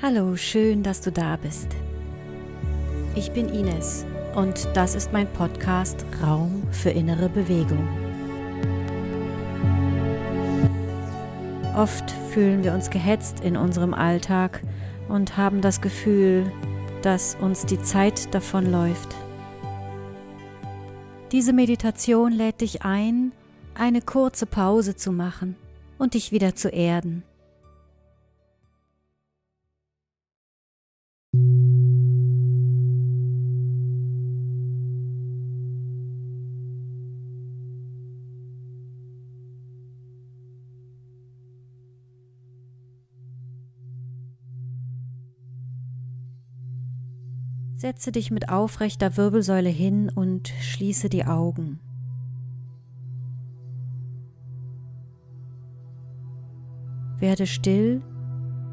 Hallo, schön, dass du da bist. Ich bin Ines und das ist mein Podcast Raum für innere Bewegung. Oft fühlen wir uns gehetzt in unserem Alltag und haben das Gefühl, dass uns die Zeit davonläuft. Diese Meditation lädt dich ein, eine kurze Pause zu machen und dich wieder zu erden. Setze dich mit aufrechter Wirbelsäule hin und schließe die Augen. Werde still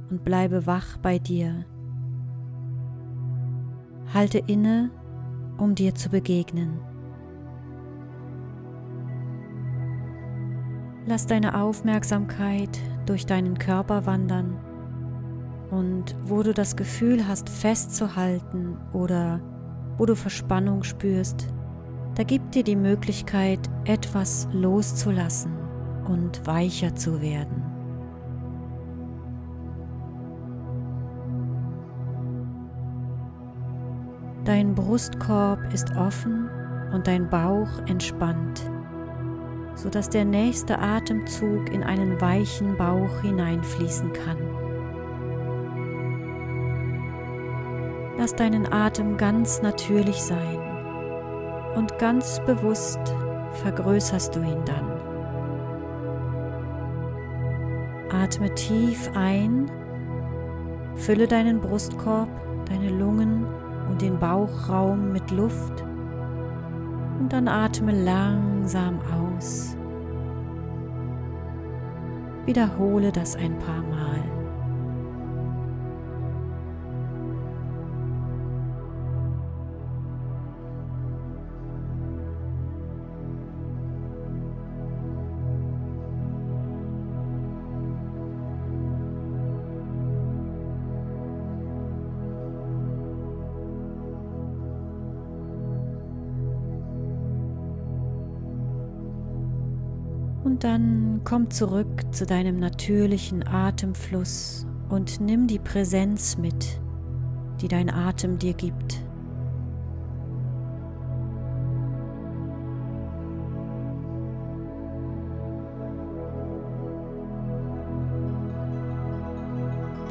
und bleibe wach bei dir. Halte inne, um dir zu begegnen. Lass deine Aufmerksamkeit durch deinen Körper wandern und wo du das Gefühl hast, festzuhalten oder wo du Verspannung spürst, da gib dir die Möglichkeit, etwas loszulassen und weicher zu werden. Dein Brustkorb ist offen und dein Bauch entspannt, sodass der nächste Atemzug in einen weichen Bauch hineinfließen kann. Lass deinen Atem ganz natürlich sein und ganz bewusst vergrößerst du ihn dann. Atme tief ein, fülle deinen Brustkorb, deine Lungen und den Bauchraum mit Luft und dann atme langsam aus. Wiederhole das ein paar Mal. Und dann komm zurück zu deinem natürlichen Atemfluss und nimm die Präsenz mit, die dein Atem dir gibt.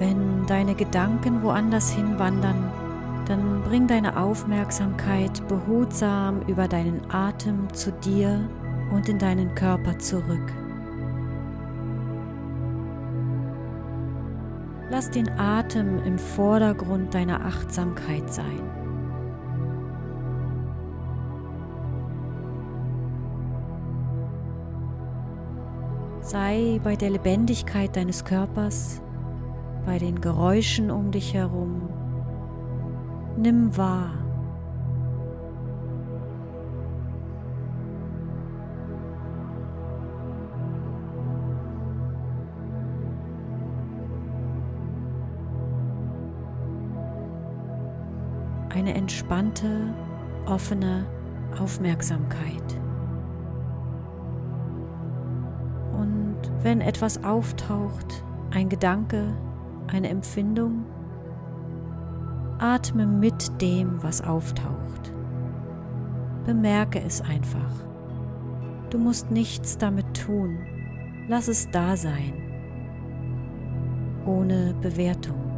Wenn deine Gedanken woanders hinwandern, dann bring deine Aufmerksamkeit behutsam über deinen Atem zu dir und in deinen Körper zurück. Lass den Atem im Vordergrund deiner Achtsamkeit sein. Sei bei der Lebendigkeit deines Körpers, bei den Geräuschen um dich herum. Nimm wahr. Eine entspannte, offene Aufmerksamkeit. Und wenn etwas auftaucht, ein Gedanke, eine Empfindung, atme mit dem, was auftaucht. Bemerke es einfach. Du musst nichts damit tun. Lass es da sein, ohne Bewertung.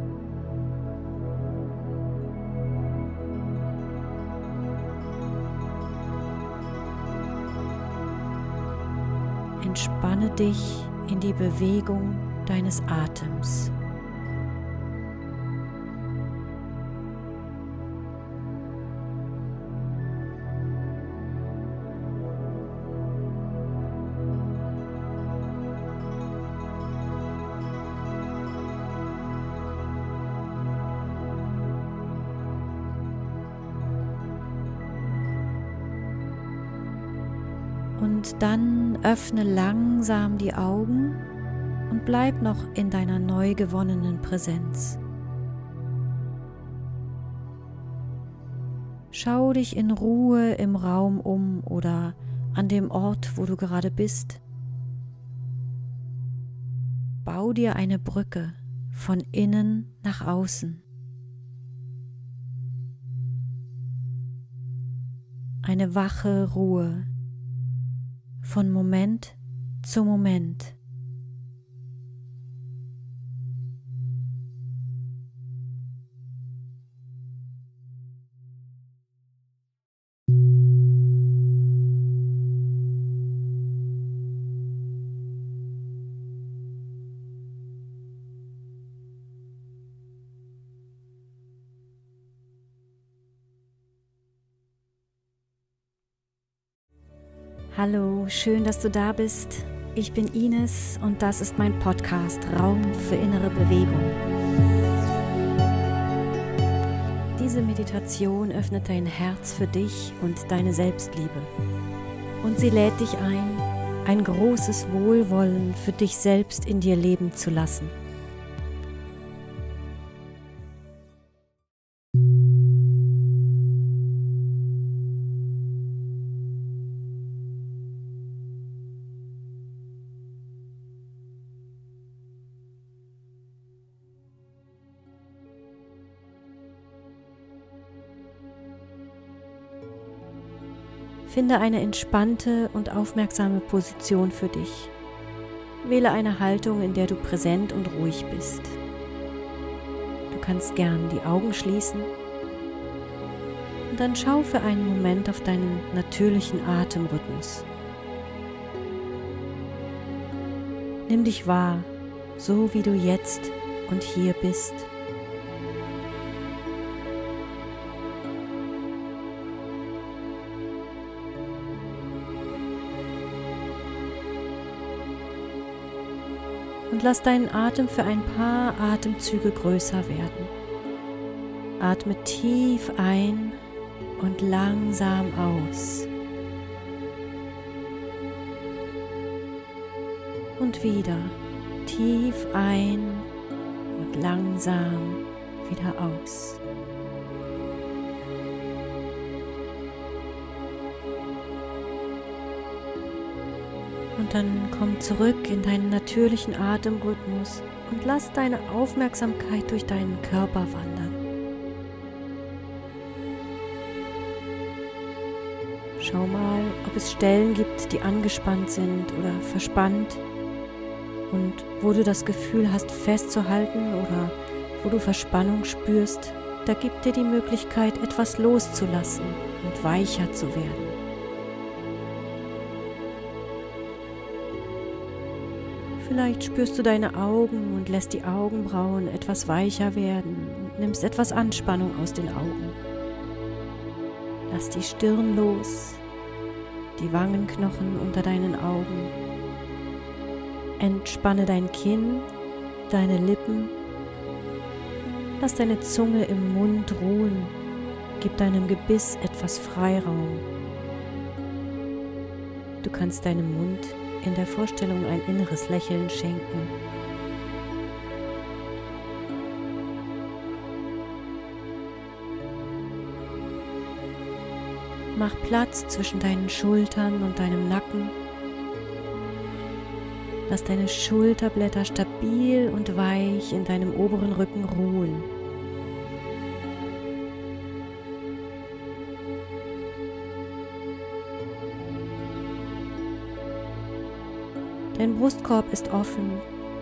Entspanne dich in die Bewegung deines Atems. dann öffne langsam die Augen und bleib noch in deiner neu gewonnenen Präsenz. Schau dich in Ruhe im Raum um oder an dem Ort, wo du gerade bist. Bau dir eine Brücke von innen nach außen. Eine wache Ruhe von Moment zu Moment. Hallo, schön, dass du da bist. Ich bin Ines und das ist mein Podcast Raum für innere Bewegung. Diese Meditation öffnet dein Herz für dich und deine Selbstliebe. Und sie lädt dich ein, ein großes Wohlwollen für dich selbst in dir leben zu lassen. Finde eine entspannte und aufmerksame Position für dich. Wähle eine Haltung, in der du präsent und ruhig bist. Du kannst gern die Augen schließen und dann schau für einen Moment auf deinen natürlichen Atemrhythmus. Nimm dich wahr, so wie du jetzt und hier bist. Und lass deinen Atem für ein paar Atemzüge größer werden. Atme tief ein und langsam aus. Und wieder tief ein und langsam wieder aus. Und dann komm zurück in deinen natürlichen Atemrhythmus und lass deine Aufmerksamkeit durch deinen Körper wandern. Schau mal, ob es Stellen gibt, die angespannt sind oder verspannt und wo du das Gefühl hast festzuhalten oder wo du Verspannung spürst, da gibt dir die Möglichkeit, etwas loszulassen und weicher zu werden. Vielleicht spürst du deine Augen und lässt die Augenbrauen etwas weicher werden und nimmst etwas Anspannung aus den Augen. Lass die Stirn los, die Wangenknochen unter deinen Augen. Entspanne dein Kinn, deine Lippen. Lass deine Zunge im Mund ruhen. Gib deinem Gebiss etwas Freiraum. Du kannst deinem Mund in der Vorstellung ein inneres Lächeln schenken. Mach Platz zwischen deinen Schultern und deinem Nacken. Lass deine Schulterblätter stabil und weich in deinem oberen Rücken ruhen. Dein Brustkorb ist offen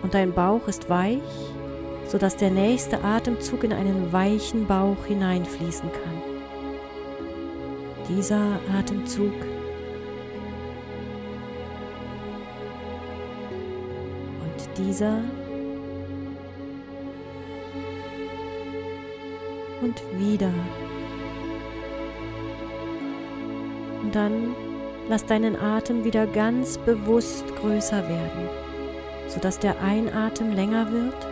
und dein Bauch ist weich, sodass der nächste Atemzug in einen weichen Bauch hineinfließen kann. Dieser Atemzug und dieser und wieder. Und dann Lass deinen Atem wieder ganz bewusst größer werden, sodass der Einatmen länger wird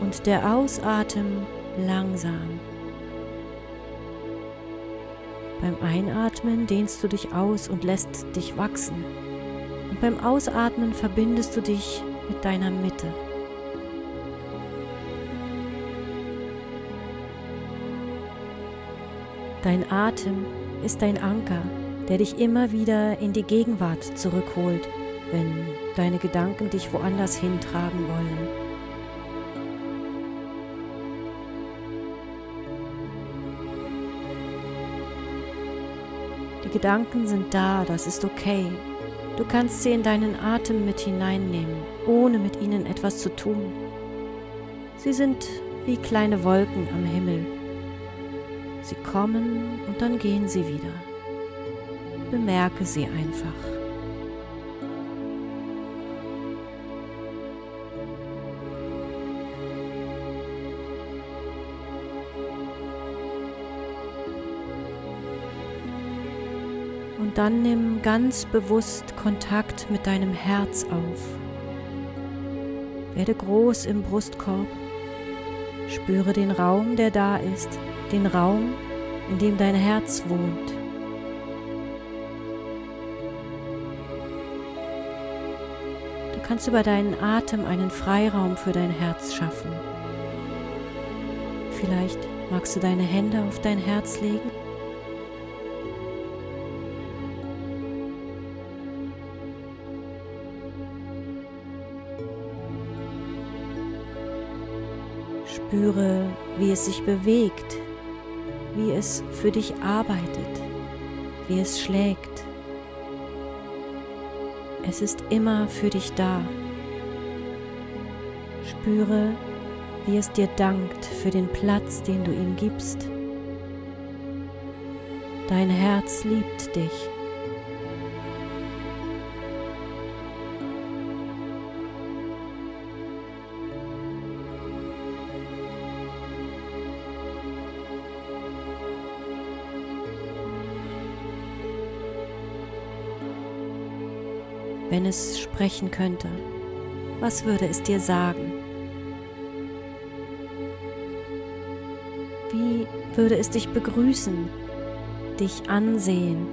und der Ausatmen langsam. Beim Einatmen dehnst du dich aus und lässt dich wachsen. Und beim Ausatmen verbindest du dich mit deiner Mitte. Dein Atem ist dein Anker, der dich immer wieder in die Gegenwart zurückholt, wenn deine Gedanken dich woanders hintragen wollen. Die Gedanken sind da, das ist okay. Du kannst sie in deinen Atem mit hineinnehmen, ohne mit ihnen etwas zu tun. Sie sind wie kleine Wolken am Himmel. Sie kommen und dann gehen sie wieder. Bemerke sie einfach. Und dann nimm ganz bewusst Kontakt mit deinem Herz auf. Werde groß im Brustkorb Spüre den Raum, der da ist, den Raum, in dem dein Herz wohnt. Du kannst über deinen Atem einen Freiraum für dein Herz schaffen. Vielleicht magst du deine Hände auf dein Herz legen Spüre, wie es sich bewegt, wie es für dich arbeitet, wie es schlägt. Es ist immer für dich da. Spüre, wie es dir dankt für den Platz, den du ihm gibst. Dein Herz liebt dich. Es sprechen könnte, was würde es dir sagen? Wie würde es dich begrüßen, dich ansehen?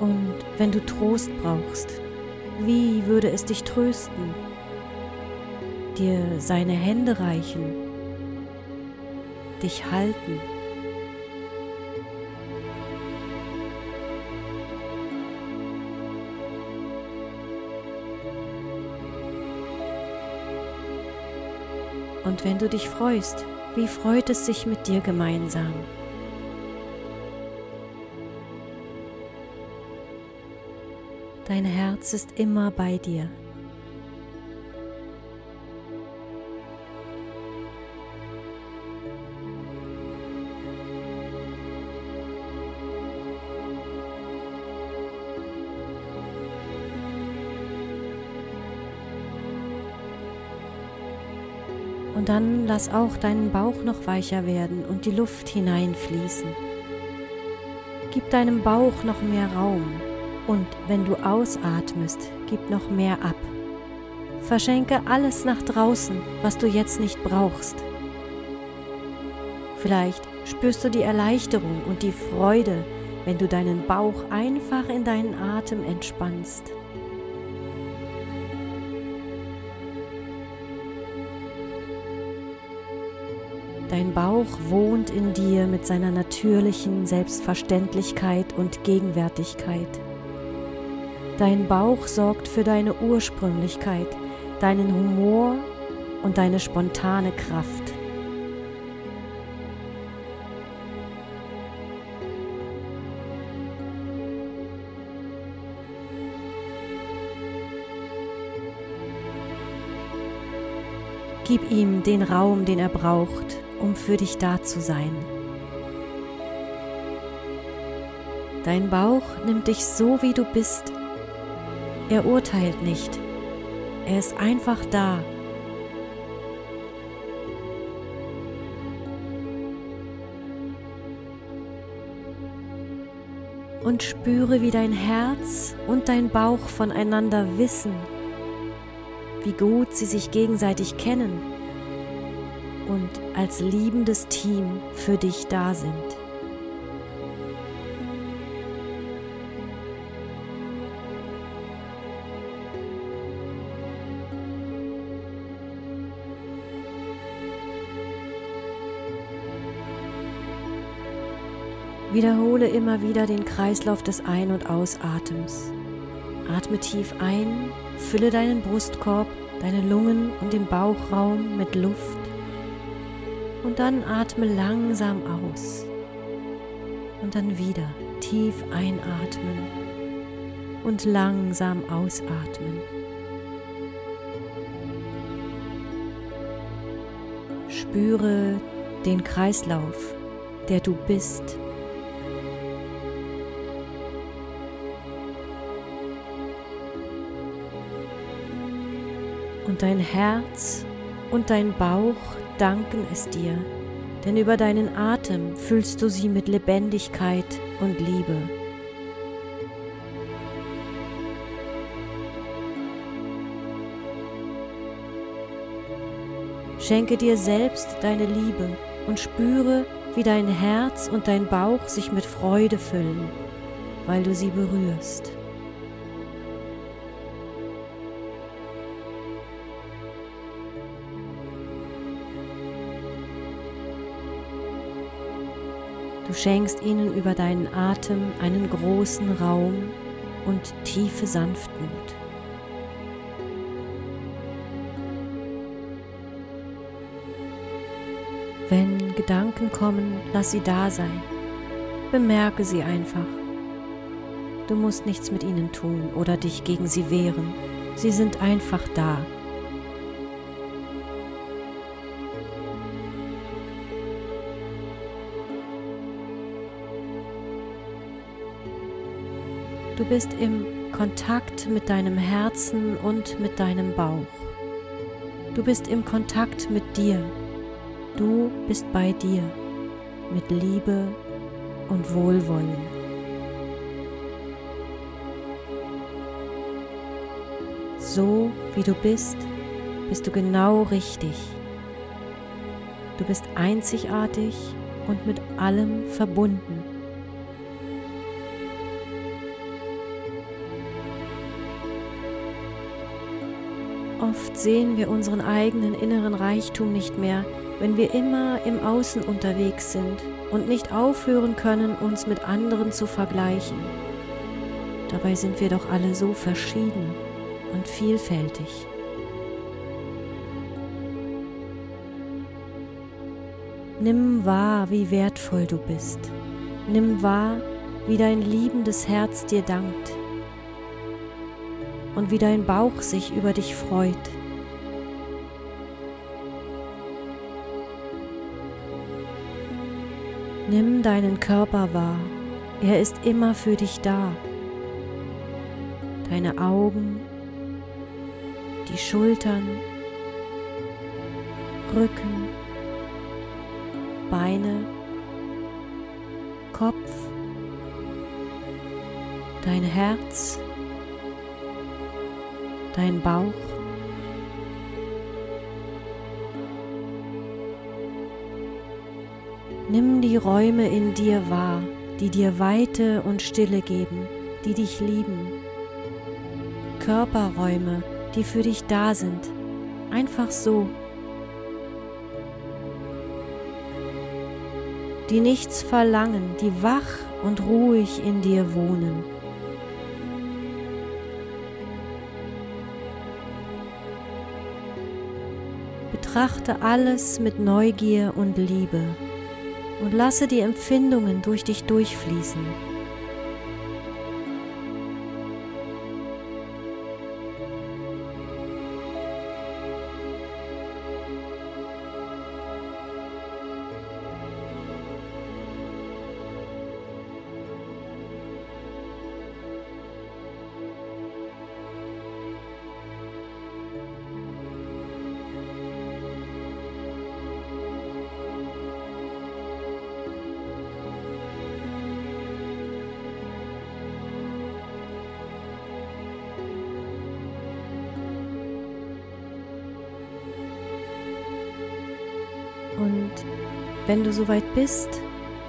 Und wenn du Trost brauchst, wie würde es dich trösten? Dir seine Hände reichen? Dich halten. Und wenn du dich freust, wie freut es sich mit dir gemeinsam? Dein Herz ist immer bei dir. Dann lass auch deinen Bauch noch weicher werden und die Luft hineinfließen. Gib deinem Bauch noch mehr Raum und wenn du ausatmest, gib noch mehr ab. Verschenke alles nach draußen, was du jetzt nicht brauchst. Vielleicht spürst du die Erleichterung und die Freude, wenn du deinen Bauch einfach in deinen Atem entspannst. Dein Bauch wohnt in dir mit seiner natürlichen Selbstverständlichkeit und Gegenwärtigkeit. Dein Bauch sorgt für deine Ursprünglichkeit, deinen Humor und deine spontane Kraft. Gib ihm den Raum, den er braucht, um für dich da zu sein. Dein Bauch nimmt dich so, wie du bist. Er urteilt nicht. Er ist einfach da. Und spüre, wie dein Herz und dein Bauch voneinander wissen, wie gut sie sich gegenseitig kennen und als liebendes Team für dich da sind. Wiederhole immer wieder den Kreislauf des Ein- und Ausatems. Atme tief ein, fülle deinen Brustkorb, deine Lungen und den Bauchraum mit Luft und dann atme langsam aus und dann wieder tief einatmen und langsam ausatmen. Spüre den Kreislauf, der du bist. Und dein Herz und dein Bauch danken es dir, denn über deinen Atem füllst du sie mit Lebendigkeit und Liebe. Schenke dir selbst deine Liebe und spüre, wie dein Herz und dein Bauch sich mit Freude füllen, weil du sie berührst. Du schenkst ihnen über deinen Atem einen großen Raum und tiefe Sanftmut. Wenn Gedanken kommen, lass sie da sein. Bemerke sie einfach. Du musst nichts mit ihnen tun oder dich gegen sie wehren. Sie sind einfach da. Du bist im Kontakt mit deinem Herzen und mit deinem Bauch. Du bist im Kontakt mit dir. Du bist bei dir mit Liebe und Wohlwollen. So wie du bist, bist du genau richtig. Du bist einzigartig und mit allem verbunden. Oft sehen wir unseren eigenen inneren Reichtum nicht mehr, wenn wir immer im Außen unterwegs sind und nicht aufhören können, uns mit anderen zu vergleichen. Dabei sind wir doch alle so verschieden und vielfältig. Nimm wahr, wie wertvoll du bist. Nimm wahr, wie dein liebendes Herz dir dankt und wie dein Bauch sich über dich freut. Nimm deinen Körper wahr, er ist immer für dich da. Deine Augen, die Schultern, Rücken, Beine, Kopf, dein Herz, dein Bauch. Nimm die Räume in dir wahr, die dir Weite und Stille geben, die dich lieben. Körperräume, die für dich da sind, einfach so. Die nichts verlangen, die wach und ruhig in dir wohnen. Betrachte alles mit Neugier und Liebe und lasse die Empfindungen durch dich durchfließen. Wenn du soweit bist,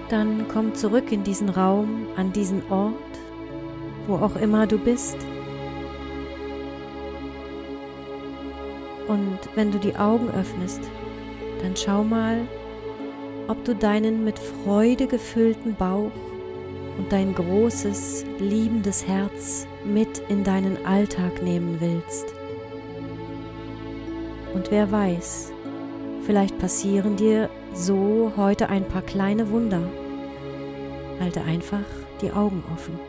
dann komm zurück in diesen Raum, an diesen Ort, wo auch immer du bist. Und wenn du die Augen öffnest, dann schau mal, ob du deinen mit Freude gefüllten Bauch und dein großes, liebendes Herz mit in deinen Alltag nehmen willst. Und wer weiß, vielleicht passieren dir so heute ein paar kleine Wunder. Halte einfach die Augen offen.